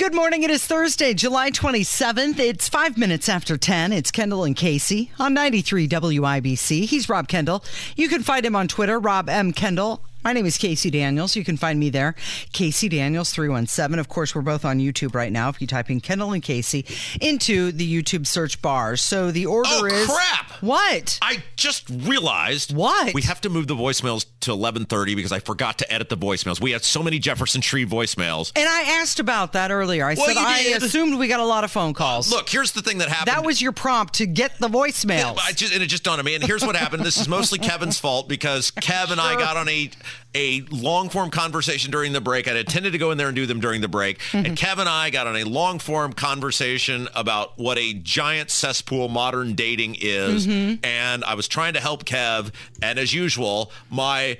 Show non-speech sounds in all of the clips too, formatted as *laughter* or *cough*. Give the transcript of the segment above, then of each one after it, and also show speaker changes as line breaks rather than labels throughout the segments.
Good morning. It is Thursday, July 27th. It's five minutes after 10. It's Kendall and Casey on 93 WIBC. He's Rob Kendall. You can find him on Twitter, Rob M. Kendall. My name is Casey Daniels. You can find me there, Casey Daniels 317. Of course, we're both on YouTube right now. If you type in Kendall and Casey into the YouTube search bar. So the order
oh,
is
crap!
What?
I just realized
what
we have to move the voicemails to 11:30 because I forgot to edit the voicemails. We had so many Jefferson Tree voicemails.
And I asked about that earlier. I
well,
said I assumed we got a lot of phone calls.
Look, here's the thing that happened.
That was your prompt to get the voicemails.
I just, and it just dawned on me. And here's what happened. This is mostly Kevin's fault because *laughs* Kev and sure. I got on a a long form conversation during the break. I'd intended to go in there and do them during the break. Mm-hmm. And Kev and I got on a long form conversation about what a giant cesspool modern dating is. Mm-hmm. And I was trying to help Kev. And as usual, my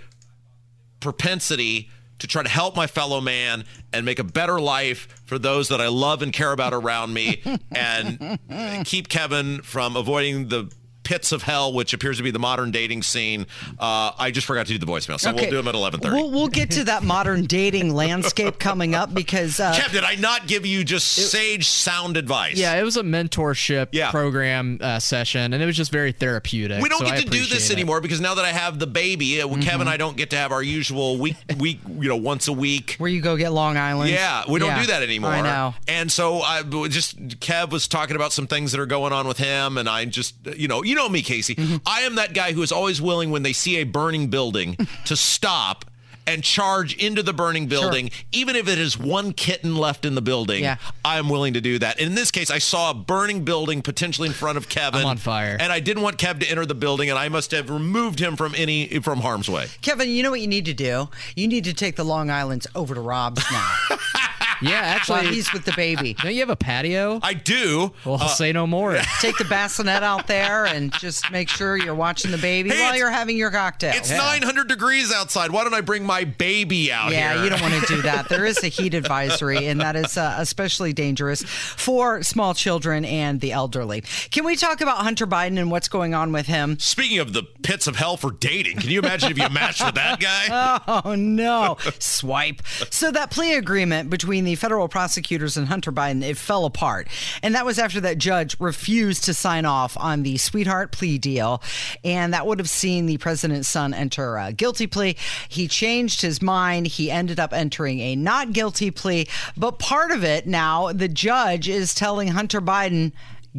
propensity to try to help my fellow man and make a better life for those that I love and care about around me *laughs* and keep Kevin from avoiding the pits of hell, which appears to be the modern dating scene. Uh, I just forgot to do the voicemail, so okay. we'll do them at eleven thirty.
We'll, we'll, get to that modern dating *laughs* landscape coming up because uh,
Kev, did I not give you just it, sage sound advice?
Yeah, it was a mentorship yeah. program uh, session, and it was just very therapeutic.
We don't
so
get
I
to do this
it.
anymore because now that I have the baby, uh, mm-hmm. Kevin and I don't get to have our usual week, *laughs* week, you know, once a week.
Where you go get Long Island?
Yeah, we don't
yeah,
do that anymore.
I know.
And so I just Kev was talking about some things that are going on with him, and I just, you know, you know me, Casey. Mm-hmm. I am that guy who is always willing when they see a burning building *laughs* to stop and charge into the burning building, sure. even if it is one kitten left in the building.
Yeah.
I'm willing to do that. And in this case, I saw a burning building potentially in front of Kevin.
I'm on fire.
And I didn't want Kev to enter the building, and I must have removed him from any from harm's way.
Kevin, you know what you need to do? You need to take the Long Islands over to Rob's now. *laughs*
Yeah, actually,
While he's with the baby. *laughs*
Don't you have a patio?
I do.
Well, uh, say no more.
Take the bassinet out there and just make sure you're watching the baby
Hey,
while
it's-
you're having your cocktail.
It's 900 degrees outside. Why don't I bring my baby out
yeah,
here?
you don't want to do that. There is a *laughs* heat advisory, and that is uh, especially dangerous for small children and the elderly. Can we talk about Hunter Biden and what's going on with him?
Speaking of the pits of hell for dating, can you imagine if you matched with that guy? *laughs*
Oh, no. Swipe. So, that plea agreement between the federal prosecutors and Hunter Biden, it fell apart. And that was after that judge refused to sign off on the sweetheart plea deal. And that would have seen the president's son enter a guilty plea. He changed his mind. He ended up entering a not guilty plea. But part of it now, the judge is telling Hunter Biden,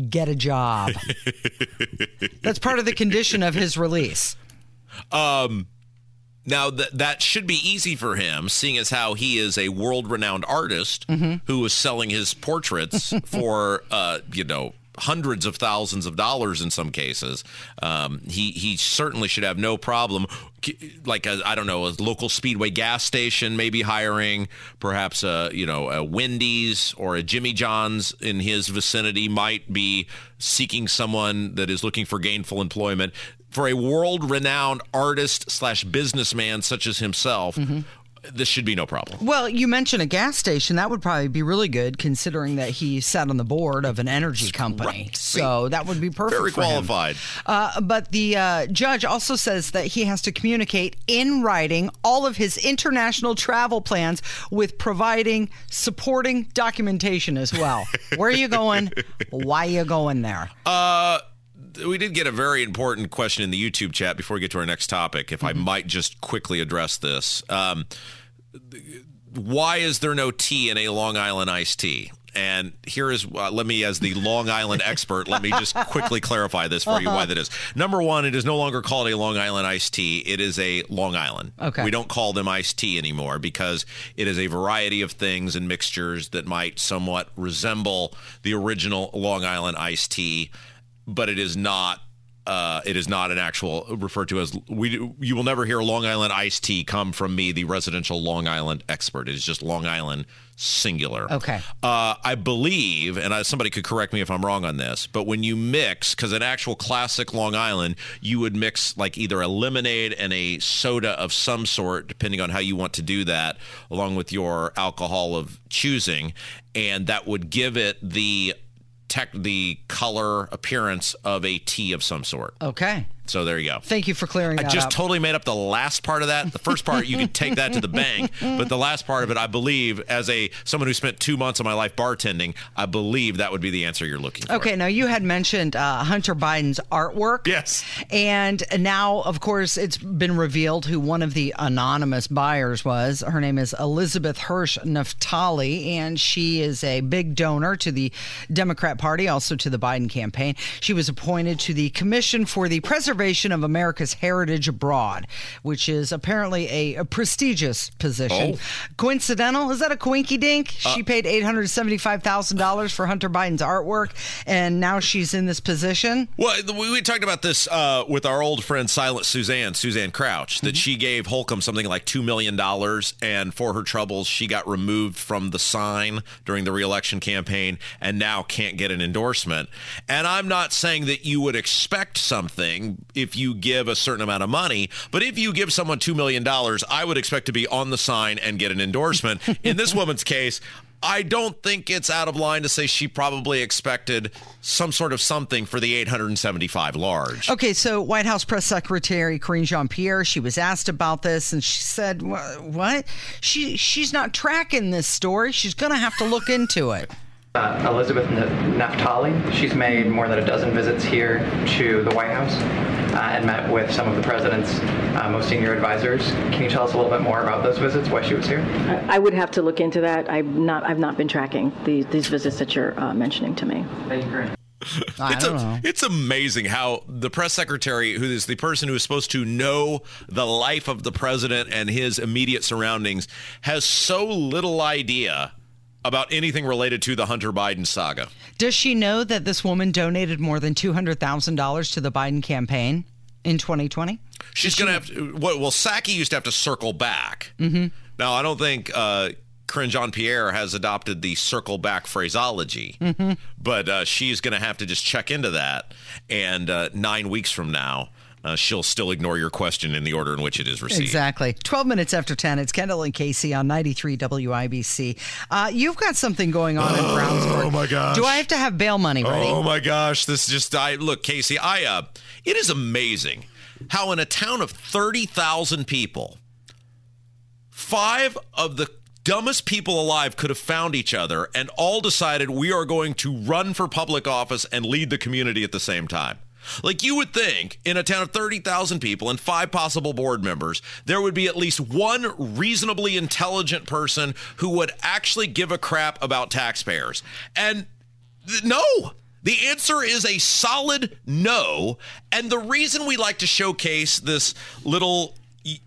get a job. *laughs* That's part of the condition of his release.
Um, now that that should be easy for him, seeing as how he is a world-renowned artist
Mm-hmm.
who is selling his portraits *laughs* for, uh, you know, hundreds of thousands of dollars in some cases. Um, he he certainly should have no problem. Like I I don't know, a local Speedway gas station, maybe hiring, perhaps a you know a Wendy's or a Jimmy John's in his vicinity might be seeking someone that is looking for gainful employment. For a world-renowned artist slash businessman such as himself, this should be no problem.
Well, you mentioned a gas station. That would probably be really good, considering that he sat on the board of an energy company.
Right.
So that would be perfect.
Very qualified.
Uh, but the uh, judge also says that he has to communicate in writing all of his international travel plans with providing supporting documentation as well. *laughs* Where are you going? Why are you going there?
Uh, we did get a very important question in the YouTube chat before we get to our next topic. If I might just quickly address this, um, why is there no tea in a Long Island iced tea? And here is, uh, let me, as the Long Island expert, let me just *laughs* quickly clarify this for you why that is. Number one, it is no longer called a Long Island iced tea. It is a Long Island.
Okay.
We don't call them iced tea anymore because it is a variety of things and mixtures that might somewhat resemble the original Long Island iced tea, but it is not uh, it is not an actual referred to as we. You will never hear Long Island iced tea come from me, the residential Long Island expert. It is just Long Island singular.
Okay.
Uh, I believe, and I, somebody could correct me if I'm wrong on this, but when you mix, because an actual classic Long Island, you would mix like either a lemonade and a soda of some sort, depending on how you want to do that, along with your alcohol of choosing, and that would give it the tech, the color appearance of a tea of some sort.
Okay.
So there you go.
Thank you for clearing
I just
up.
totally made up the last part of that. The first part you can take that to the *laughs* bank, but the last part of it, I believe, as a someone who spent two months of my life bartending, I believe that would be the answer you're looking for.
Okay, now you had mentioned uh, Hunter Biden's artwork.
Yes.
And now, of course, it's been revealed who one of the anonymous buyers was. Her name is Elizabeth Hirsch Naftali, and she is a big donor to the Democrat Party, also to the Biden campaign. She was appointed to the Commission for the Preservation of America's Heritage Abroad, which is apparently a, a prestigious position.
Oh.
Coincidental? Is that a quinky dink? she paid $875,000 for Hunter Biden's artwork, and now she's in this position.
Well, we, we talked about this uh, with our old friend Silent Suzanne, Suzanne Crouch, that she gave Holcomb something like $2 million, and for her troubles, she got removed from the sign during the reelection campaign and now can't get an endorsement. And I'm not saying that you would expect something if you give a certain amount of money, but if you give someone $2 million, I would expect to be on the sign and get an endorsement. *laughs* in this woman's case, I don't think it's out of line to say she probably expected some sort of something for the 875 large.
Okay, so White House Press Secretary Karine Jean-Pierre, she was asked about this, and she said, "What? She she's not tracking this story. She's going to have to look into it." *laughs*
Uh, Elizabeth Naftali. She's made more than a dozen visits here to the White House uh, and met with some of the president's uh, most senior advisors. Can you tell us a little bit more about those visits? Why she was here?
I would have to look into that. I've not. I've not been tracking the, these visits that you're uh, mentioning to me.
Thank you, *laughs*
it's, a, it's amazing how the press secretary, who is the person who is supposed to know the life of the president and his immediate surroundings, has so little idea about anything related to the Hunter Biden saga.
Does she know that this woman donated more than $200,000 to the Biden campaign in 2020?
She's going to have to, well, well, Psaki used to have to circle back.
Mm-hmm.
Now, I don't think uh, Karine Jean-Pierre has adopted the circle back phraseology,
mm-hmm.
but uh, she's going to have to just check into that. And uh, nine weeks from now, uh, she'll still ignore your question in the order in which it is received.
Exactly. 12 minutes after 10, it's Kendall and Casey on 93 WIBC. Uh, you've got something going on in Brownsburg.
Oh, my gosh.
Do I have to have bail money ready?
Oh, my gosh. This just, I look, Casey, I, uh, it is amazing how in a town of 30,000 people, five of the dumbest people alive could have found each other and all decided we are going to run for public office and lead the community at the same time. Like you would think in a town of 30,000 people and five possible board members, there would be at least one reasonably intelligent person who would actually give a crap about taxpayers. And th- no, the answer is a solid no. And the reason we like to showcase this little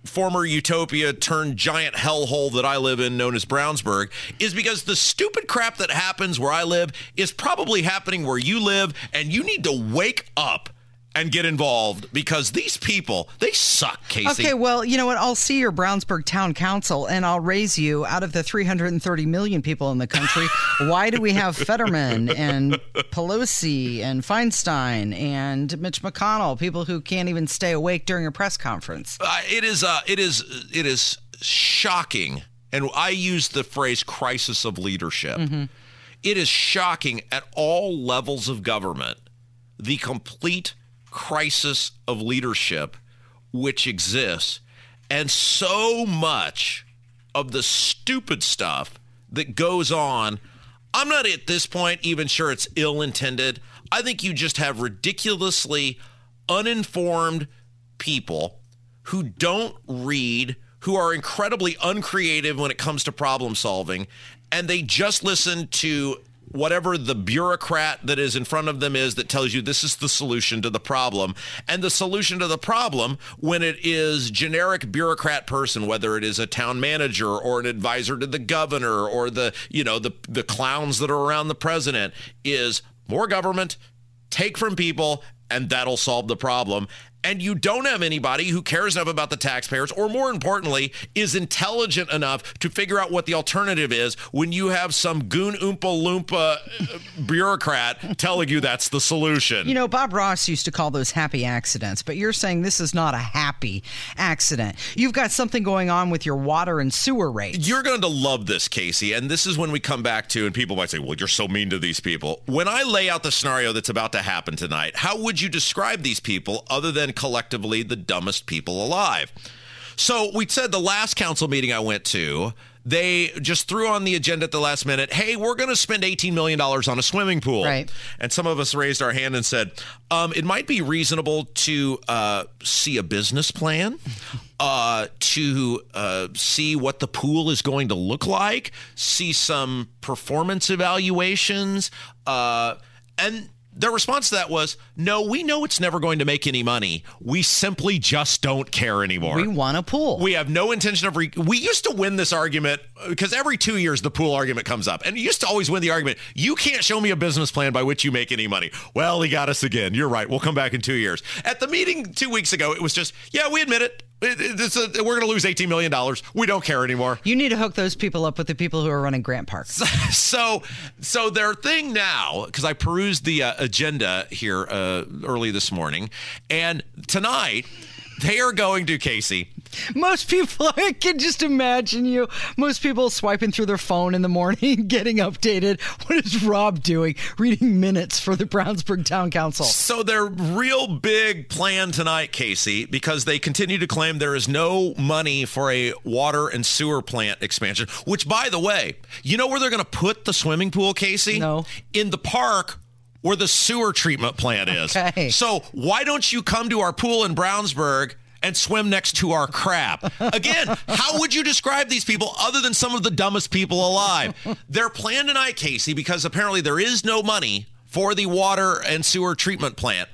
former utopia turned giant hellhole that I live in, known as Brownsburg, is because the stupid crap that happens where I live is probably happening where you live, and you need to wake up and get involved because these people they suck casey.
Okay well you know what? I'll see your brownsburg town council and i'll raise you out of the 330 million people in the country *laughs* why do we have fetterman and pelosi and feinstein and mitch mcconnell people who can't even stay awake during a press conference?
Uh, it is uh, it is it is shocking and i use the phrase crisis of leadership.
Mm-hmm.
it is shocking at all levels of government the complete crisis of leadership which exists and so much of the stupid stuff that goes on. I'm not at this point even sure it's ill intended i think you just have ridiculously uninformed people who don't read who are incredibly uncreative when it comes to problem solving and they just listen to whatever the bureaucrat that is in front of them is that tells you this is the solution to the problem. And the solution to the problem, when it is generic bureaucrat person, whether it is a town manager or an advisor to the governor or the, you know, the, the clowns that are around the president, is more government, take from people and that'll solve the problem and you don't have anybody who cares enough about the taxpayers, or more importantly, is intelligent enough to figure out what the alternative is when you have some goon oompa loompa uh, bureaucrat telling you that's the solution.
You know, Bob Ross used to call those happy accidents, but you're saying this is not a happy accident. You've got something going on with your water and sewer rates.
You're going to love this, Casey. And this is when we come back to, and people might say, well, you're so mean to these people. When I lay out the scenario that's about to happen tonight, how would you describe these people other than collectively the dumbest people alive. So we said the last council meeting I went to, they just threw on the agenda at the last minute, hey, we're going to spend $18 million on a swimming pool.
Right.
And some of us raised our hand and said, um, it might be reasonable to uh, see a business plan. Uh, to uh, see what the pool is going to look like, see some performance evaluations, uh, and their response to that was, no, we know it's never going to make any money. We simply just don't care anymore.
We want a pool.
We have no intention of. Re- we used to win this argument uh, because every two years the pool argument comes up, and you used to always win the argument. You can't show me a business plan by which you make any money. Well, he got us again. You're right. We'll come back in two years. At the meeting two weeks ago, it was just, yeah, we admit it. A, we're going to lose $18 million. We don't care anymore.
You need to hook those people up with the people who are running Grant Park. *laughs*
So, so their thing now, because I perused the uh, agenda here uh, early this morning, and tonight they are going to Casey
most people, *laughs* I can just imagine you. Most people swiping through their phone in the morning, *laughs* getting updated. What is Rob doing? Reading minutes for the Brownsburg Town Council.
So their real big plan tonight, Casey, because they continue to claim there is no money for a water and sewer plant expansion. Which, by the way, you know where they're going to put the swimming pool, Casey?
No.
In the park where the sewer treatment plant is.
Okay.
So why don't you come to our pool in Brownsburg? and swim next to our crap. Again, *laughs* how would you describe these people other than some of the dumbest people alive? Their plan tonight, Casey, because apparently there is no money for the water and sewer treatment plant,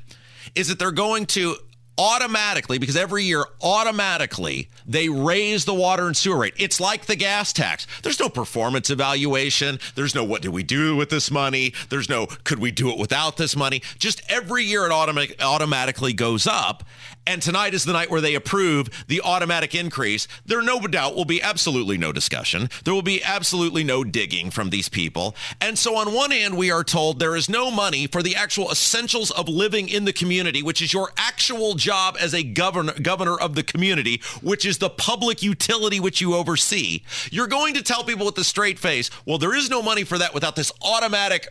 is that they're going to automatically, because every year, automatically, they raise the water and sewer rate. It's like the gas tax. There's no performance evaluation. There's no what do we do with this money. There's no could we do it without this money. Just every year it automatic, automatically goes up. And tonight is the night where they approve the automatic increase. There no doubt will be absolutely no discussion. There will be absolutely no digging from these people. And so on one hand, we are told there is no money for the actual essentials of living in the community, which is your actual job as a governor governor of the community, which is the public utility which you oversee. You're going to tell people with a straight face, well, there is no money for that without this automatic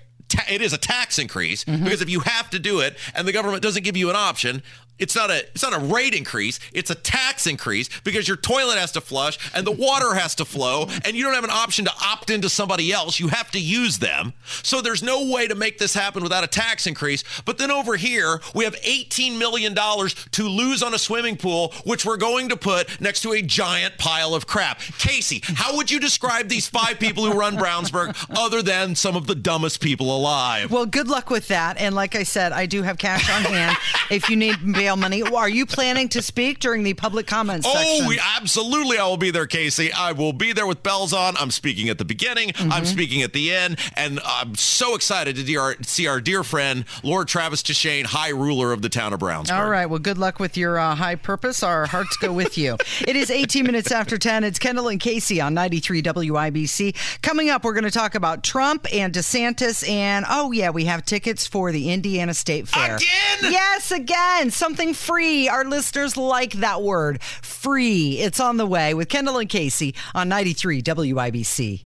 it is a tax increase mm-hmm. because if you have to do it and the government doesn't give you an option, it's not a it's not a rate increase, it's a tax increase because your toilet has to flush and the water has to flow and you don't have an option to opt into somebody else. You have to use them. So there's no way to make this happen without a tax increase. But then over here, we have 18 million dollars to lose on a swimming pool which we're going to put next to a giant pile of crap. Casey, how would you describe these five people who run Brownsburg other than some of the dumbest people alive?
Well, good luck with that. And like I said, I do have cash on hand if you need bail money. Are you planning to speak during the public comments
oh,
section?
we, absolutely. I will be there, Casey. I will be there with bells on. I'm speaking at the beginning. Mm-hmm. I'm speaking at the end. And I'm so excited to see our dear friend, Lord Travis Cheshane, High Ruler of the town of Brownsburg.
All right. Well, good luck with your uh, high purpose. Our hearts go with you. *laughs* it is 18 minutes after 10. It's Kendall and Casey on 93 WIBC. Coming up, we're going to talk about Trump and DeSantis. And oh, yeah, we have tickets for the Indiana State Fair.
Again?
Yes, again. Something free. Our listeners like that word. Free. It's on the way with Kendall and Casey on 93 WIBC.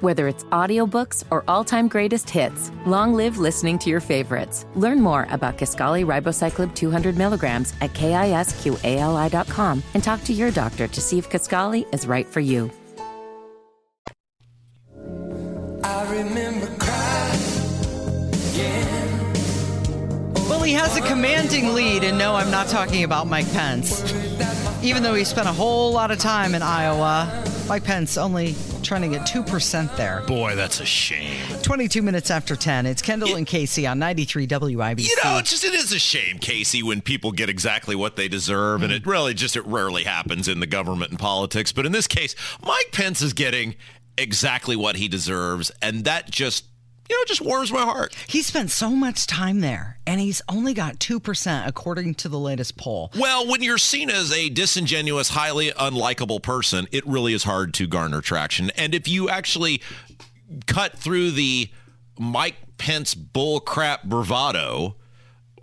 Whether it's audiobooks or all-time greatest hits, long live listening to your favorites. Learn more about Kisqali Ribociclib 200 milligrams at kisqali.com and talk to your doctor to see if Kisqali is right for you. I remember
He has a commanding lead, and no, I'm not talking about Mike Pence. Even though he spent a whole lot of time in Iowa, Mike Pence only trying to get 2% there.
Boy, that's a shame.
22 minutes after 10. It's Kendall and Casey on 93 WIBC.
You know, it's just it is a shame, Casey, when people get exactly what they deserve, mm. and it really just it rarely happens in the government and politics. But in this case, Mike Pence is getting exactly what he deserves, and that just you know, it just warms my heart.
He spent so much time there, and he's only got 2% according to the latest poll.
Well, when you're seen as a disingenuous, highly unlikable person, it really is hard to garner traction. And if you actually cut through the Mike Pence bullcrap bravado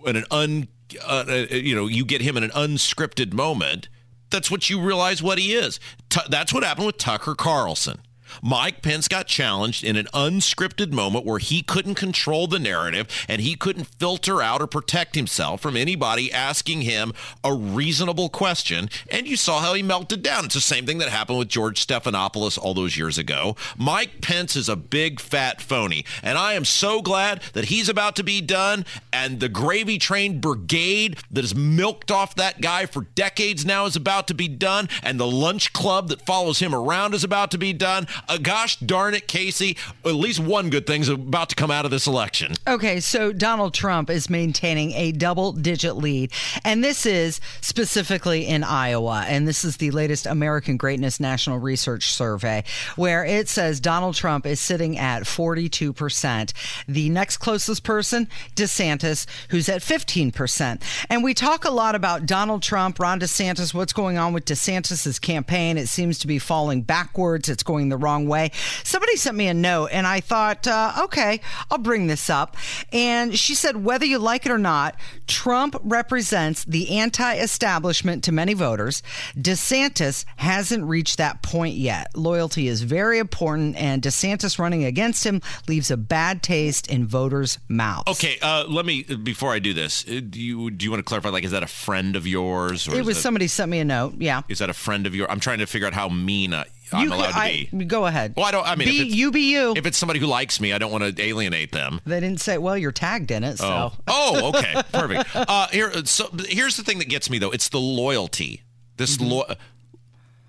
and an un, uh, uh, you know, you get him in an unscripted moment, that's what you realize what he is. T- that's what happened with Tucker Carlson. Mike Pence got challenged in an unscripted moment where he couldn't control the narrative and he couldn't filter out or protect himself from anybody asking him a reasonable question. And you saw how he melted down. It's the same thing that happened with George Stephanopoulos all those years ago. Mike Pence is a big fat phony. And I am so glad that he's about to be done and the gravy train brigade that has milked off that guy for decades now is about to be done. And the lunch club that follows him around is about to be done uh, gosh darn it, Casey, at least one good thing's about to come out of this election.
Okay, so Donald Trump is maintaining a double digit lead. And this is specifically in Iowa. And this is the latest American Greatness National Research Survey, where it says Donald Trump is sitting at 42%. The next closest person, DeSantis, who's at 15%. And we talk a lot about Donald Trump, Ron DeSantis, what's going on with DeSantis's campaign. It seems to be falling backwards, it's going the wrong way. Somebody sent me a note, and I thought, uh, okay, I'll bring this up. And she said, whether you like it or not, Trump represents the anti establishment to many voters. DeSantis hasn't reached that point yet. Loyalty is very important, and DeSantis running against him leaves a bad taste in voters' mouths.
Okay, uh, let me, before I do this, uh, do you, do you want to clarify? Like, is that a friend of yours?
it was
that,
somebody sent me a note. Yeah.
Is that a friend of yours? I'm trying to figure out how mean I, I'm allowed to
I,
be.
Go ahead.
Well, I don't. I mean,
be, you be you.
If it's somebody who likes me, I don't want to alienate them.
They didn't say. Well, you're tagged in it.
So. Oh, oh okay, perfect. Uh, here, so here's the thing that gets me though. It's the loyalty. This mm-hmm. lo-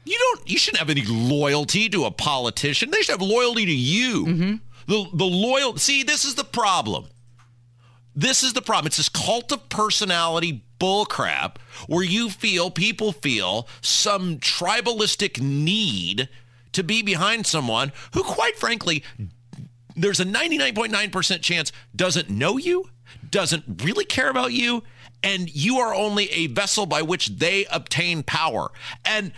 You don't. You shouldn't have any loyalty to a politician. They should have loyalty to you.
Mm-hmm.
The the loyal. See, this is the problem. This is the problem. It's this cult of personality bullcrap where you feel, people feel, some tribalistic need to be behind someone who, quite frankly, there's a 99.9% chance doesn't know you, doesn't really care about you, and you are only a vessel by which they obtain power. And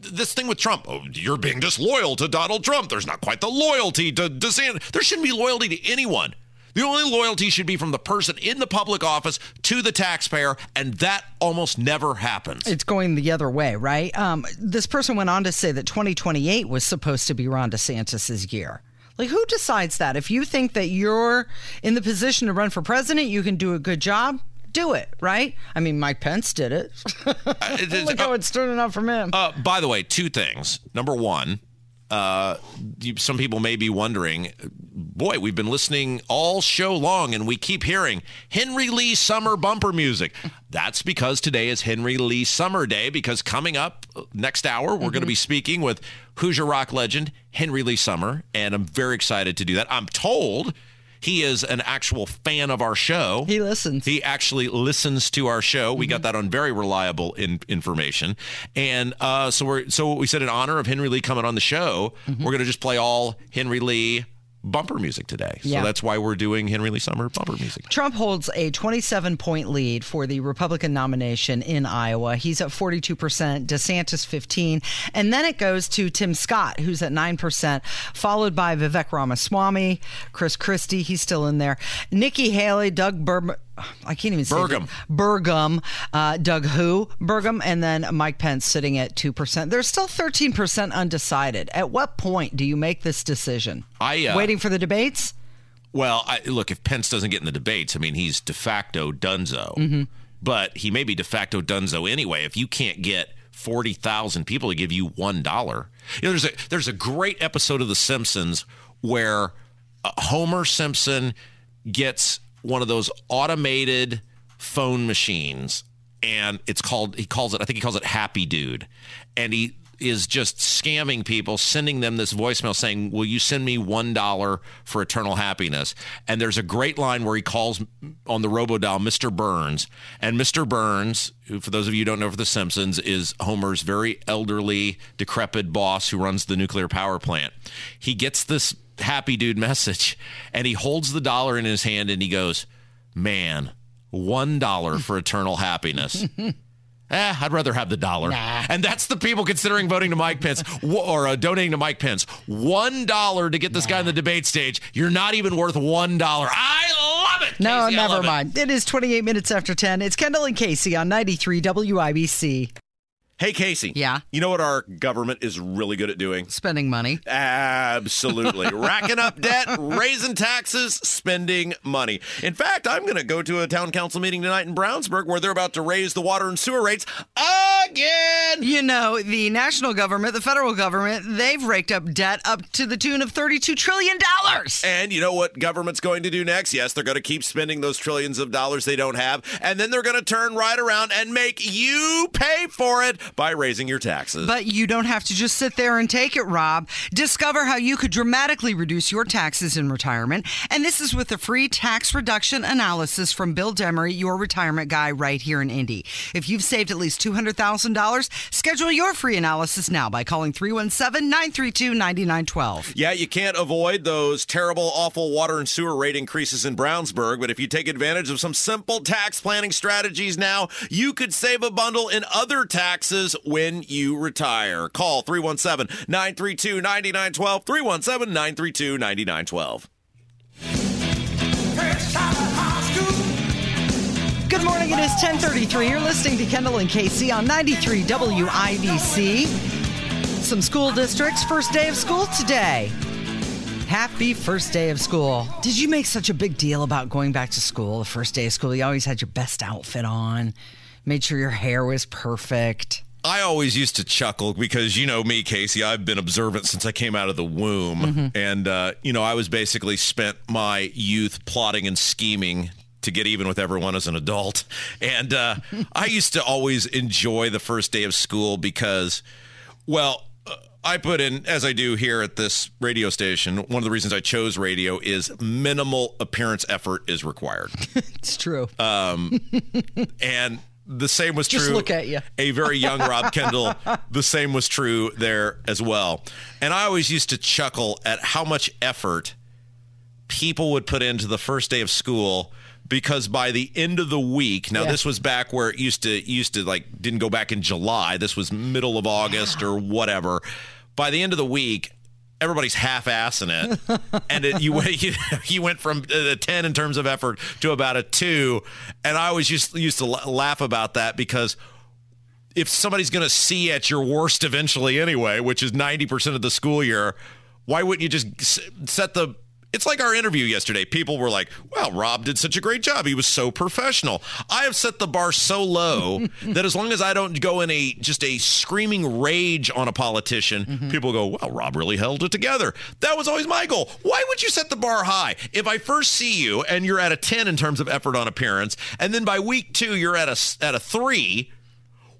this thing with Trump, oh, you're being disloyal to Donald Trump. There's not quite the loyalty to DeSantis. There shouldn't be loyalty to anyone. The only loyalty should be from the person in the public office to the taxpayer, and that almost never happens.
It's going the other way, right? Um, this person went on to say that 2028 was supposed to be Ron DeSantis's year. Like, who decides that? If you think that you're in the position to run for president, you can do a good job, do it, right? I mean, Mike Pence did it. *laughs* uh, Look how uh, it's turning out from him.
Uh, by the way, two things. Number one, uh, some people may be wondering, boy, we've been listening all show long and we keep hearing Henry Lee Summer bumper music. That's because today is Henry Lee Summer Day, because coming up next hour, we're mm-hmm. going to be speaking with Hoosier rock legend Henry Lee Summer, and I'm very excited to do that. I'm told he is an actual fan of our show.
He listens.
He actually listens to our show. We mm-hmm. got that on very reliable in, information. And uh, so we're so we said in honor of Henry Lee coming on the show, mm-hmm. we're going to just play all Henry Lee bumper music today. So yeah. that's why we're doing Henry Lee Summer bumper music.
Trump holds a 27 point lead for the Republican nomination in Iowa. He's at 42%, DeSantis 15, and then it goes to Tim Scott who's at 9%, followed by Vivek Ramaswamy, Chris Christie, he's still in there. Nikki Haley, Doug Bur- I can't even say
Burgum.
Burgum, uh, Doug Who, Burgum, and then Mike Pence sitting at 2%. There's still 13% undecided. At what point do you make this decision?
I
uh, Waiting for the debates?
Well, I, look, if Pence doesn't get in the debates, I mean, he's de facto dunzo.
Mm-hmm.
But he may be de facto dunzo anyway if you can't get 40,000 people to give you $1. You know, there's a, there's a great episode of The Simpsons where uh, Homer Simpson gets one of those automated phone machines and it's called he calls it I think he calls it Happy Dude and he is just scamming people, sending them this voicemail saying, Will you send me $1 for eternal happiness? And there's a great line where he calls on the Robodial Mr. Burns. And Mr. Burns, who, for those of you who don't know for The Simpsons, is Homer's very elderly, decrepit boss who runs the nuclear power plant. He gets this happy dude *laughs* message, and he holds the dollar in his hand and he goes, "Man, one dollar for eternal happiness." *laughs* Eh, I'd rather have the dollar.
Nah.
And that's the people considering voting to Mike Pence or uh, donating to Mike Pence. One dollar to get this guy on the debate stage. You're not even worth one dollar. I love it.
No,
Casey,
never
love it.
mind. It is 28 minutes after 10. It's Kendall and Casey on 93 WIBC.
Hey, Casey.
Yeah?
You know what our government is really good at doing?
Spending money.
Absolutely. *laughs* Racking up debt, raising taxes, spending money. In fact, I'm going to go to a town council meeting tonight in Brownsburg where they're about to raise the water and sewer rates again.
You know, the national government, the federal government, they've raked up debt up to the tune of $32 trillion.
And you know what government's going to do next? Yes, they're going to keep spending those trillions of dollars they don't have, and then they're going to turn right around and make you pay for it by raising your taxes.
But you don't have to just sit there and take it, Rob. Discover how you could dramatically reduce your taxes in retirement. And this is with the free tax reduction analysis from Bill Demery, your retirement guy right here in Indy. If you've saved at least $200,000, schedule your free analysis now by calling 317 932 9912.
Yeah, you can't avoid those terrible, awful water and sewer rate increases in Brownsburg, but if you take advantage of some simple tax planning strategies now, you could save a bundle in other taxes when you retire. Call 317 932 9912. 317 932 9912.
Good morning. It is 1033. You're listening to Kendall and Casey on 93 WIBC. Some school districts, first day of school today. Happy first day of school. Did you make such a big deal about going back to school, the first day of school? You always had your best outfit on, made sure your hair was perfect.
I always used to chuckle because you know me, Casey. I've been observant since I came out of the womb, and uh, you know I was basically spent my youth plotting and scheming to get even with everyone as an adult. And uh, I used to always enjoy the first day of school because, well. uh, I put in, as I do here at this radio station, one of the reasons I chose radio is minimal appearance effort is required. *laughs*
It's true.
And the same was
Just
true.
look at ya.
A very young Rob Kendall. *laughs* The same was true there as well. And I always used to chuckle at how much effort people would put into the first day of school because by the end of the week now
Yeah.
this was back where it used to used to like didn't go back in July. This was middle of August or whatever. By the end of the week everybody's half-assing it. *laughs* And it, you went you, you went from uh, a 10 in terms of effort to about a 2 and I always used used to laugh about that because if somebody's going to see at your worst eventually anyway, which is 90% of the school year, why wouldn't you just set the it's like our interview yesterday. People were like, "Well, Rob did such a great job. He was so professional." I have set the bar so low *laughs* that as long as I don't go in a just a screaming rage on a politician, mm-hmm. people go, "Well, Rob really held it together." That was always my goal. Why would you set the bar high? If I first see you and you're at a 10 in terms of effort on appearance, and then by week 2 you're at a at a 3,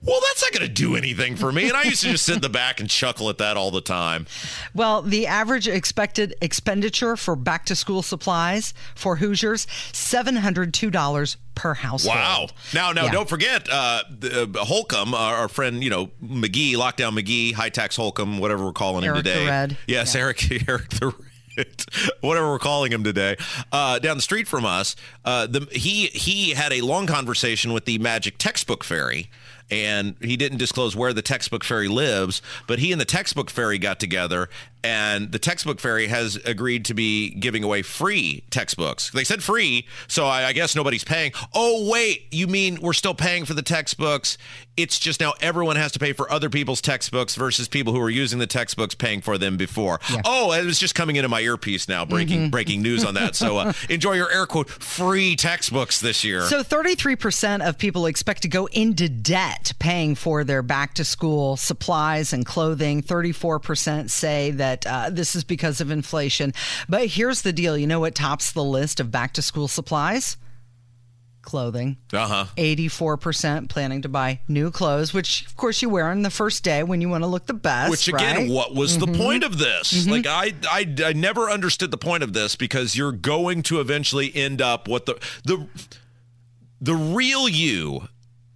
well, that's not going to do anything for me. And I used to just sit in the back and chuckle at that all the time.
Well, the average expected expenditure for back to school supplies for Hoosiers, $702 per household.
Wow. Now, now,
Yeah.
don't forget uh, the, uh, Holcomb, our, our friend, you know, McGee, Lockdown McGee, High Tax Holcomb, whatever we're calling
Eric
him
the
today.
Red.
Yes, Eric, *laughs* Eric the Red. Whatever we're calling him today, uh, down the street from us, uh, the, he he had a long conversation with the Magic Textbook Fairy, and he didn't disclose where the Textbook Fairy lives, but he and the Textbook Fairy got together, and the Textbook Fairy has agreed to be giving away free textbooks. They said free, so I, I guess nobody's paying. Oh wait, you mean we're still paying for the textbooks? It's just now everyone has to pay for other people's textbooks versus people who are using the textbooks paying for them before. Oh, it was just coming into my earpiece now, breaking breaking news on that. So uh, *laughs* enjoy your air quote free textbooks this year.
So 33% of people expect to go into debt paying for their back to school supplies and clothing. 34% say that uh, this is because of inflation. But here's the deal you know what tops the list of back to school supplies? Clothing.
Uh huh.
84% planning to buy new clothes, which of course you wear on the first day when you want to look the best.
Which again,
right?
what was the point of this? Like I, I, I never understood the point of this because you're going to eventually end up what the the the real you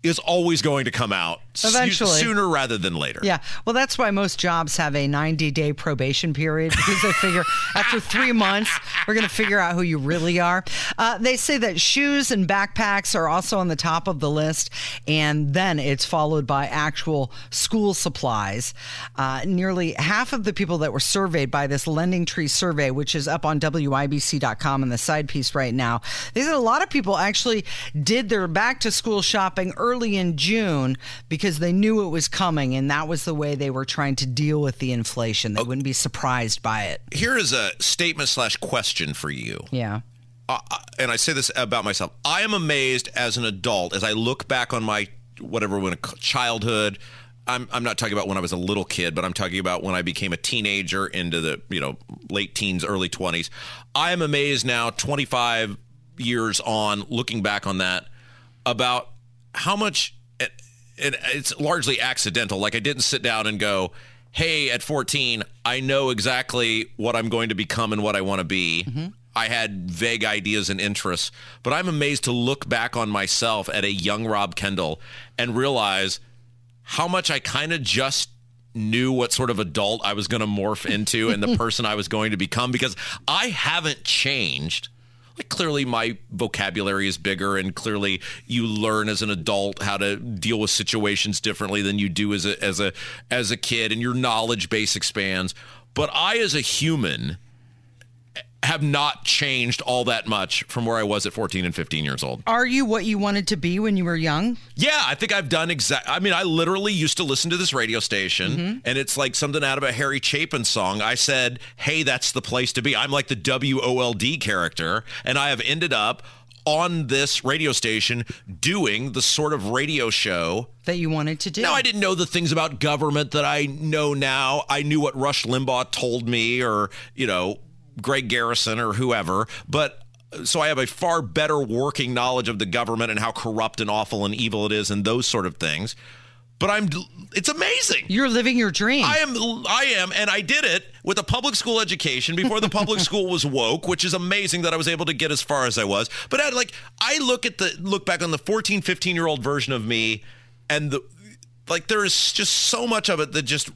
is always going to come out
Eventually.
sooner rather than later.
Yeah. Well, that's why most jobs have a 90 day probation period because they figure *laughs* after three months, we're going to figure out who you really are. Uh, they say that shoes and backpacks are also on the top of the list, and then it's followed by actual school supplies. Uh, nearly half of the people that were surveyed by this LendingTree survey, which is up on WIBC.com in the side piece right now, they said a lot of people actually did their back to school shopping early in June because they knew it was coming, and that was the way they were trying to deal with the inflation. They wouldn't be surprised by it.
Here is a statement slash question for you.
Yeah.
Uh, and I say this about myself. I am amazed as an adult as I look back on my whatever when a childhood. I'm I'm not talking about when I was a little kid, but I'm talking about when I became a teenager into the you know late teens, early 20s. I am amazed now, 25 years on, looking back on that, about how much. And it's largely accidental. Like I didn't sit down and go, hey, at 14, I know exactly what I'm going to become and what I want to be. Mm-hmm. I had vague ideas and interests, but I'm amazed to look back on myself at a young Rob Kendall and realize how much I kind of just knew what sort of adult I was going to morph into and the *laughs* person I was going to become because I haven't changed like clearly my vocabulary is bigger and clearly you learn as an adult how to deal with situations differently than you do as a as a as a kid and your knowledge base expands. But i as a human have not changed all that much from where I was at 14 and 15 years old.
Are you what you wanted to be when you were young?
Yeah, I think I've done exact. I mean, I literally used to listen to this radio station, mm-hmm. and it's like something out of a Harry Chapin song. I said, "Hey, that's the place to be." I'm like the WOLD character, and I have ended up on this radio station doing the sort of radio show
that you wanted to do.
Now, I didn't know the things about government that I know now. I knew what Rush Limbaugh told me, or, you know, Greg Garrison or whoever, but so I have a far better working knowledge of the government and how corrupt and awful and evil it is and those sort of things. But I'm it's amazing.
You're living your dream.
I am I am and I did it with a public school education before the public *laughs* school was woke, which is amazing that I was able to get as far as I was. But I like I look at the look back on the 14, 15-year-old version of me and the like there is just so much of it that just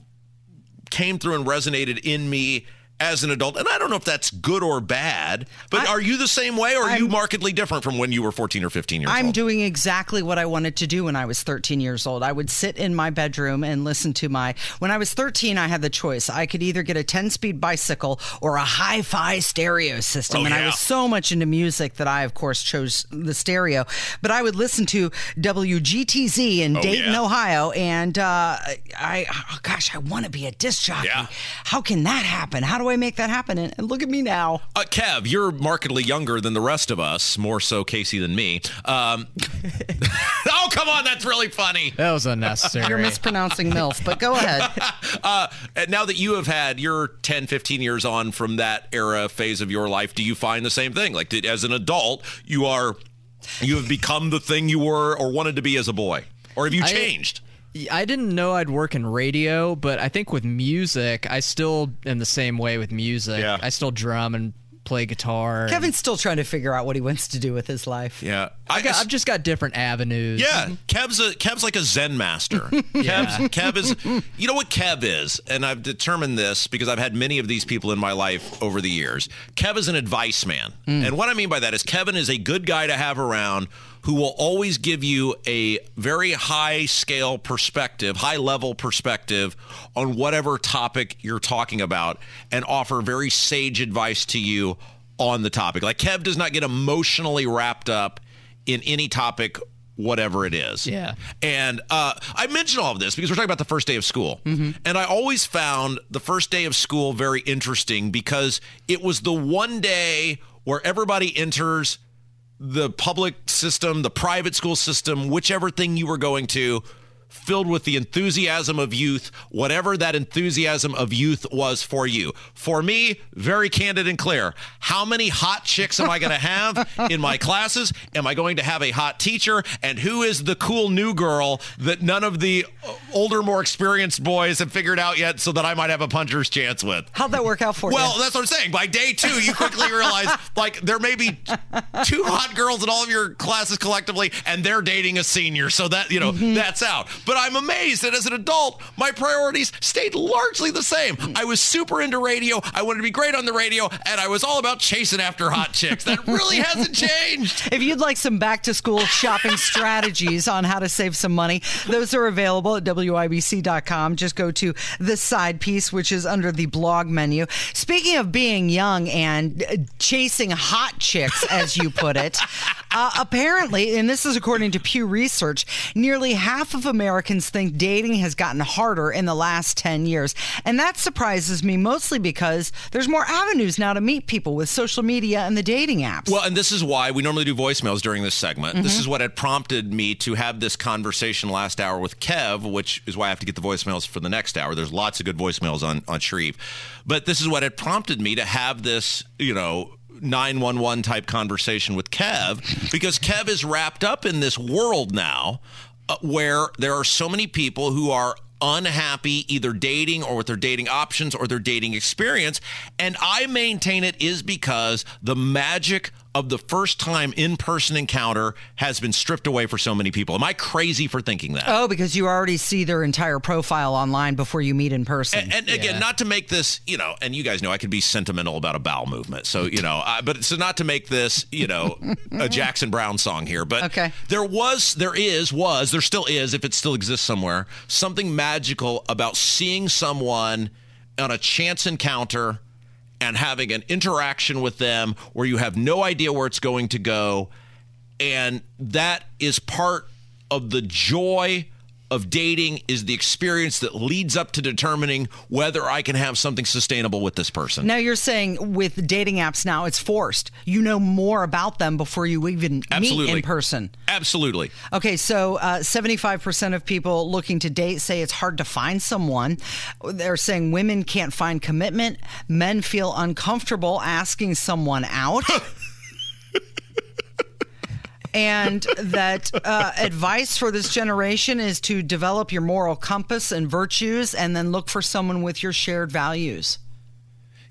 came through and resonated in me as an adult. And I don't know if that's good or bad, but I, are you the same way or are I'm, you markedly different from when you were 14 or 15 years
I'm
old?
I'm doing exactly what I wanted to do when I was 13 years old. I would sit in my bedroom and listen to my. When I was 13, I had the choice. I could either get a 10 speed bicycle or a hi fi stereo system.
Oh,
and
yeah.
I was so much into music that I, of course, chose the stereo. But I would listen to WGTZ in oh, Dayton, yeah. Ohio. And uh, I, oh, gosh, I want to be a disc jockey.
Yeah.
How can that happen? How do I make that happen? And, and look at me now.
Uh, Kev, you're markedly younger than the rest of us, more so Casey than me. Um, *laughs* oh, come on, that's really funny.
That was unnecessary.
You're mispronouncing MILF, but go ahead. *laughs*
uh, now that you have had your 10, 15 years on from that era phase of your life, do you find the same thing? Like, as an adult, you are you have become the thing you were or wanted to be as a boy, or have you changed?
I, I didn't know I'd work in radio, but I think with music, I still am the same way with music.
Yeah.
I still drum and play guitar.
Kevin's still trying to figure out what he wants to do with his life.
Yeah,
I got, I've just got different avenues.
Yeah, Kev's a Kev's like a Zen master. *laughs* yeah. Kev is, you know what Kev is, and I've determined this because I've had many of these people in my life over the years. Kev is an advice man, mm. and what I mean by that is Kevin is a good guy to have around who will always give you a very high scale perspective, high level perspective on whatever topic you're talking about and offer very sage advice to you on the topic. Like Kev does not get emotionally wrapped up in any topic whatever it is.
Yeah.
And uh, I mention all of this because we're talking about the first day of school.
Mm-hmm.
And I always found the first day of school very interesting because it was the one day where everybody enters the public system, the private school system, whichever thing you were going to filled with the enthusiasm of youth, whatever that enthusiasm of youth was for you. For me, very candid and clear. How many hot chicks am I going *laughs* to have in my classes? Am I going to have a hot teacher? And who is the cool new girl that none of the uh, older, more experienced boys have figured out yet so that I might have a puncher's chance with?
How'd that work out for
Well,
you?
Well, that's what I'm saying. By day two, you quickly realize like there may be two hot girls in all of your classes collectively, and they're dating a senior. So that, you know, mm-hmm. that's out. But I'm amazed that as an adult, my priorities stayed largely the same. I was super into radio. I wanted to be great on the radio, and I was all about chasing after hot chicks. That really *laughs* hasn't changed.
If you'd like some back to school shopping *laughs* strategies on how to save some money, those are available at WIBC.com. Just go to the side piece, which is under the blog menu. Speaking of being young and uh, chasing hot chicks, as you put it, *laughs* uh, apparently, and this is according to Pew Research, nearly half of Americans think dating has gotten harder in the last 10 years. And that surprises me mostly because there's more avenues now to meet people with social media and the dating apps.
Well, and this is why we normally do voicemails during this segment. This
Mm-hmm.
is what had prompted me to have this conversation last hour with Kev, which is why I have to get the voicemails for the next hour. There's lots of good voicemails on on Shreve, but this is what had prompted me to have this, you know. 911 type conversation with Kev because Kev is wrapped up in this world now Uh, where there are so many people who are unhappy either dating or with their dating options or their dating experience. And I maintain it is because the magic of the first time in person encounter has been stripped away for so many people. Am I crazy for thinking that?
Oh, because you already see their entire profile online before you meet in person.
And, and again, not to make this, you know, and you guys know I could be sentimental about a bowel movement. So, you know, I, but so not to make this, you know, a *laughs* Jackson Browne song here, but
Okay.
there was, there is, was, there still is, if it still exists somewhere, something magical about seeing someone on a chance encounter and having an interaction with them where you have no idea where it's going to go. And that is part of the joy of dating is the experience that leads up to determining whether I can have something sustainable with this person.
now you're saying with dating apps now it's forced. You know more about them before you even meet in person.
Absolutely.
Okay, so uh, 75% of people looking to date say it's hard to find someone. They're saying women can't find commitment. Men feel uncomfortable asking someone out. *laughs* and that uh, advice for this generation is to develop your moral compass and virtues and then look for someone with your shared values.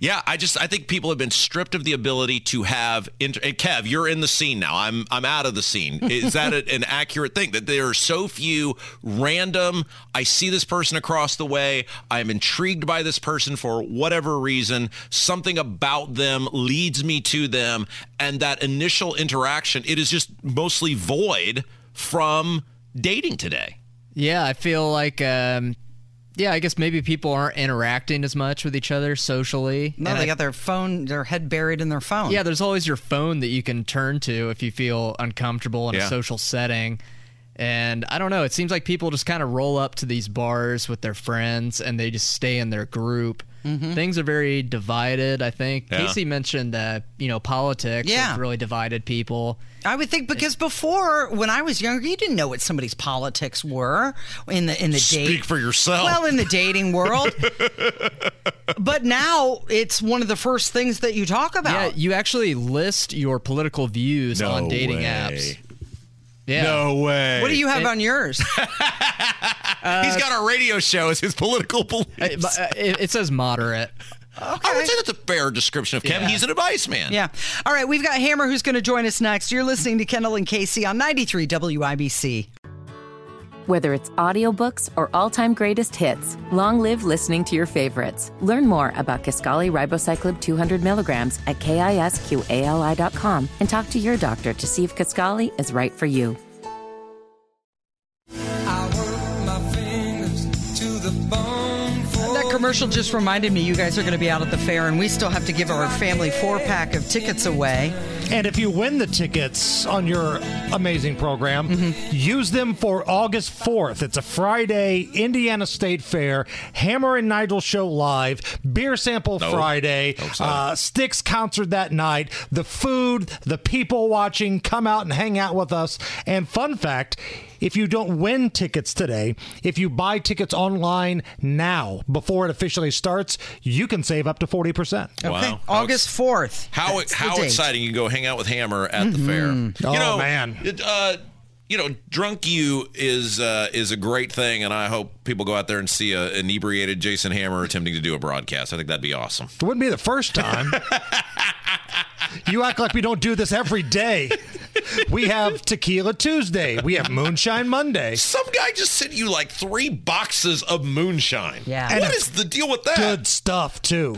Yeah, I just I think people have been stripped of the ability to have. Inter- and Kev, you're in the scene now. I'm I'm out of the scene. Is *laughs* that a, an accurate thing that there are so few random? I see this person across the way. I'm intrigued by this person for whatever reason. Something about them leads me to them, and that initial interaction it is just mostly void from dating today.
Yeah, I feel like, um, yeah, I guess maybe people aren't interacting as much with each other socially.
No,
And
they
I-
got their phone, their head buried in their phone.
yeah, there's always your phone that you can turn to if you feel uncomfortable in
Yeah.
a social setting. And I don't know, it seems like people just kind of roll up to these bars with their friends and they just stay in their group. Mm-hmm. Things are very divided, I think.
Yeah.
Casey mentioned that, you know, politics
Yeah.
has really divided people.
I would think because before, when I was younger, you didn't know what somebody's politics were in the in the
Speak
date.
for yourself.
Well, in the dating world, *laughs* but now it's one of the first things that you talk
Yeah,
about.
you actually list your political views
No
on dating
way.
apps. Yeah.
No way.
what do you have
It-
on yours? *laughs*
He's got a radio show as his political beliefs. *laughs*
It, uh, it, it says moderate.
I would say that's a fair description of Kevin.
Yeah.
He's an advice man.
yeah. All right, we've got Hammer who's going to join us next. You're listening to Kendall and Casey on 93 WIBC.
Whether it's audiobooks or all-time greatest hits, long live listening to your favorites. Learn more about Kisqali ribociclib 200 milligrams at kisqali.com and talk to your doctor to see if Kisqali is right for you.
Commercial just reminded me you guys are going to be out at the fair, and we still have to give our family four pack of tickets away.
And if you win the tickets on your amazing program, use them for August 4th. It's a Friday, Indiana State Fair, Hammer and Nigel Show Live, Beer Sample
No.
Friday,
No, sorry.
uh, Styx concert that night, the food, the people watching, come out and hang out with us. And fun fact, if you don't win tickets today, if you buy tickets online now before it officially starts, you can save up to 40%.
Okay.
Wow.
August 4th.
How
That's
how exciting! You can go hang out with Hammer at the fair.
Oh,
you know,
man.
It, uh, you know, drunk you is uh, is a great thing, and I hope people go out there and see a inebriated Jason Hammer attempting to do a broadcast. I think that'd be awesome.
It wouldn't be the first time. *laughs* you act like we don't do this every day. We have Tequila Tuesday. We have Moonshine Monday.
Some guy just sent you like three boxes of moonshine.
Yeah.
What
And
is the deal with that?
Good stuff, too.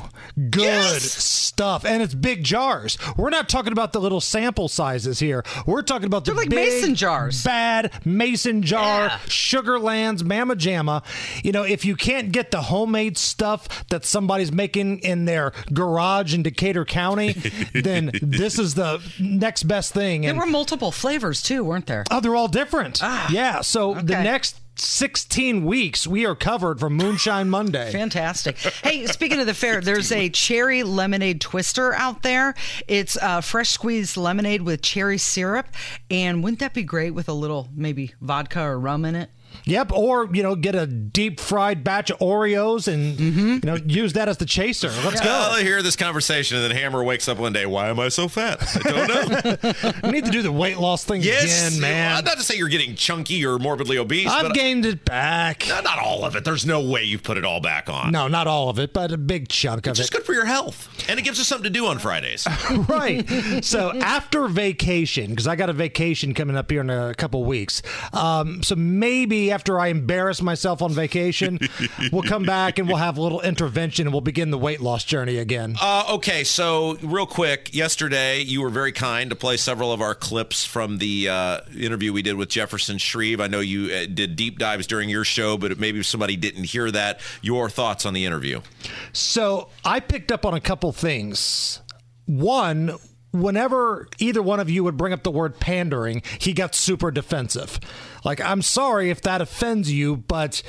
Good
Yes.
stuff. And it's big jars. We're not talking about the little sample sizes here. We're talking about the
They're like
big,
mason jars.
Bad mason jar,
Yeah.
Sugarlands, Mama Jamma. You know, if you can't get the homemade stuff that somebody's making in their garage in Decatur County, then this is the next best thing.
There
And
were multiple flavors too, weren't there?
Oh, they're all different. yeah. So the next 16 weeks, we are covered for Moonshine Monday. *laughs*
Fantastic. Hey, speaking of the fair, there's a cherry lemonade twister out there. It's uh, fresh squeezed lemonade with cherry syrup. And wouldn't that be great with a little maybe vodka or rum in it?
Yep, or you know, get a deep fried batch of Oreos and you know use that as the chaser. Let's
Well,
go.
I hear this conversation, and then Hammer wakes up one day. Why am I so fat? I don't know. *laughs*
We need to do the weight loss thing
yes,
again, man.
Not to say you're getting chunky or morbidly obese,
I've
but
gained it back.
not, not all of it. There's no way you've put it all back on.
No, not all of it, but a big chunk of it.
It's just good for your health, and it gives us something to do on Fridays. *laughs*
right. So after vacation, because I got a vacation coming up here in a couple weeks. Um, so maybe after I embarrass myself on vacation, we'll come back and we'll have a little intervention and we'll begin the weight loss journey again.
Uh, okay, so real quick, yesterday you were very kind to play several of our clips from the uh, interview we did with Jefferson Shreve. I know you uh, did deep dives during your show, but maybe somebody didn't hear that. Your thoughts on the interview?
So I picked up on a couple things. One, whenever either one of you would bring up the word pandering, he got super defensive. Like, I'm sorry if that offends you, but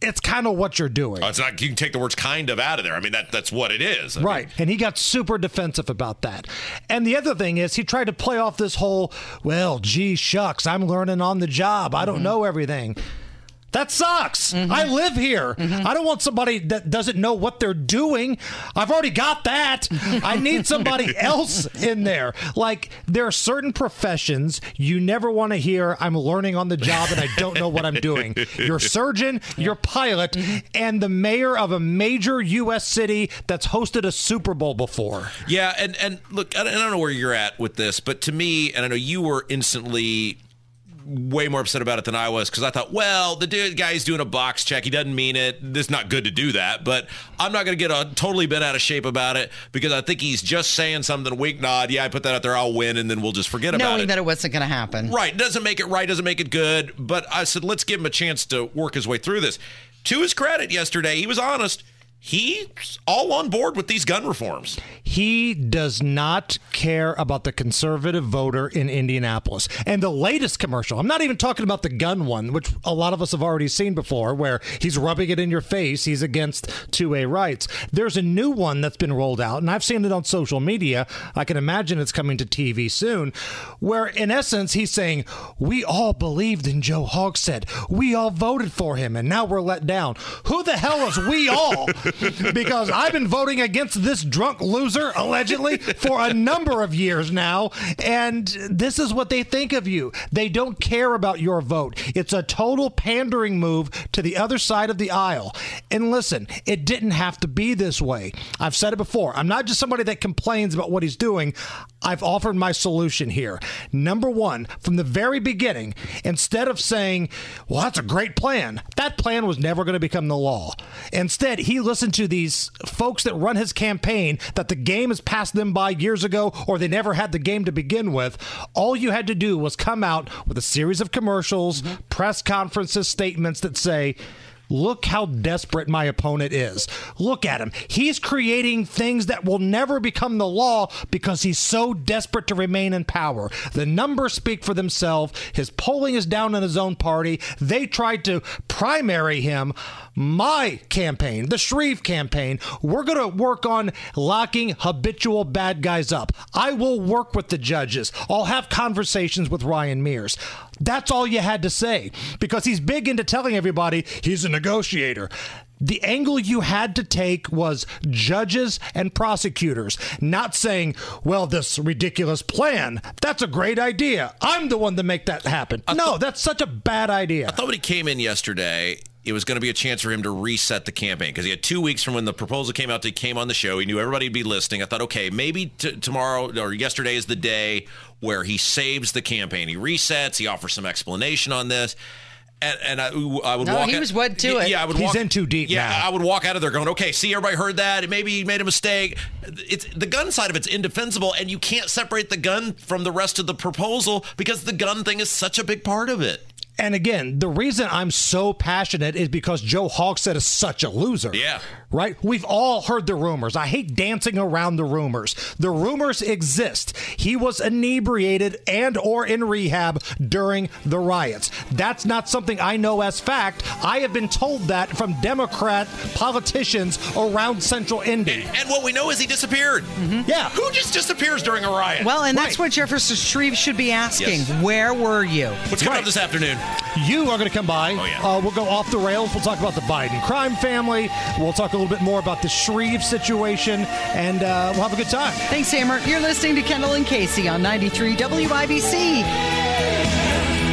it's kind of what you're doing.
Uh, it's not. You can take the words "kind of" out of there. I mean, that that's what it is. I mean,
Right. And he got super defensive about that. And the other thing is, he tried to play off this whole, well, gee, shucks, I'm learning on the job. I don't know everything. That sucks. I mm-hmm. live here. Mm-hmm. I don't want somebody that doesn't know what they're doing. I've already got that. I *laughs* need somebody else in there. Like, there are certain professions you never want to hear, I'm learning on the job and I don't know what I'm doing. You're a surgeon, *laughs* you're a pilot, mm-hmm. and the mayor of a major U.S. city that's hosted a Super Bowl before.
Yeah, and and look, I don't know where you're at with this, but to me, and I know you were instantly way more upset about it than I was because I thought, well, the dude guy's doing a box check. He doesn't mean it. It's not good to do that, but I'm not going to get a totally bent out of shape about it because I think he's just saying something. Wink, nod. Yeah, I put that out there. I'll win, and then we'll just forget about it.
Knowing that it wasn't going to happen.
Right. Doesn't make it right, doesn't make it good. But I said, let's give him a chance to work his way through this. To his credit, yesterday, he was honest. He's all on board with these gun reforms.
He does not care about the conservative voter in Indianapolis. And the latest commercial, I'm not even talking about the gun one, which a lot of us have already seen before, where he's rubbing it in your face. He's against 2A rights. There's a new one that's been rolled out, and I've seen it on social media. I can imagine it's coming to TV soon, where in essence, he's saying, We all believed in Joe Hogsett. We all voted for him, and now we're let down. Who the hell is we all? *laughs* because I've been voting against this drunk loser, allegedly, for a number of years now. And this is what they think of you. They don't care about your vote. It's a total pandering move to the other side of the aisle. And listen, it didn't have to be this way. I've said it before. I'm not just somebody that complains about what he's doing. I've offered my solution here. Number one, from the very beginning, instead of saying, well, that's a great plan, that plan was never going to become the law. Instead, he listened to these folks that run his campaign that the game has passed them by years ago or they never had the game to begin with. All you had to do was come out with a series of commercials, mm-hmm. press conferences, statements that say, Look how desperate my opponent is. Look at him. He's creating things that will never become the law because he's so desperate to remain in power. The numbers speak for themselves. His polling is down in his own party. They tried to primary him. My campaign, the Shreve campaign, we're going to work on locking habitual bad guys up. I will work with the judges. I'll have conversations with Ryan Mears. That's all you had to say because he's big into telling everybody he's a negotiator. The angle you had to take was judges and prosecutors, not saying, well, this ridiculous plan, that's a great idea. I'm the one to make that happen. no, that's such a bad idea.
I thought when he came in yesterday, it was going to be a chance for him to reset the campaign because he had two weeks from when the proposal came out to he came on the show. He knew everybody would be listening. I thought, okay, maybe t- tomorrow or yesterday is the day where he saves the campaign. He resets. He offers some explanation on this. And, and I, I would
No,
walk.
he
out-
was wed to
yeah,
it.
Yeah, I would
He's
walk
in too deep
Yeah,
now.
I would walk out of there going, okay, see, everybody heard that. Maybe he made a mistake. It's the gun side of it's indefensible, and you can't separate the gun from the rest of the proposal because the gun thing is such a big part of it.
And again, the reason I'm so passionate is because Joe Hogsett is such a loser.
Yeah.
Right? We've all heard the rumors. I hate dancing around the rumors. The rumors exist. He was inebriated and or in rehab during the riots. That's not something I know as fact. I have been told that from Democrat politicians around Central Indy.
And what we know is he disappeared.
Yeah.
Who just disappears during a riot?
Well, and that's
Right.
what Jefferson Shreve should be asking.
Yes.
Where were you?
What's coming up this afternoon?
You are going to come by.
Oh, yeah.
Uh, we'll go off the rails. We'll talk about the Biden crime family. We'll talk a little bit more about the Shreve situation, and uh, we'll have a good time.
Thanks, Hammer. You're listening to Kendall and Casey on 93 WIBC.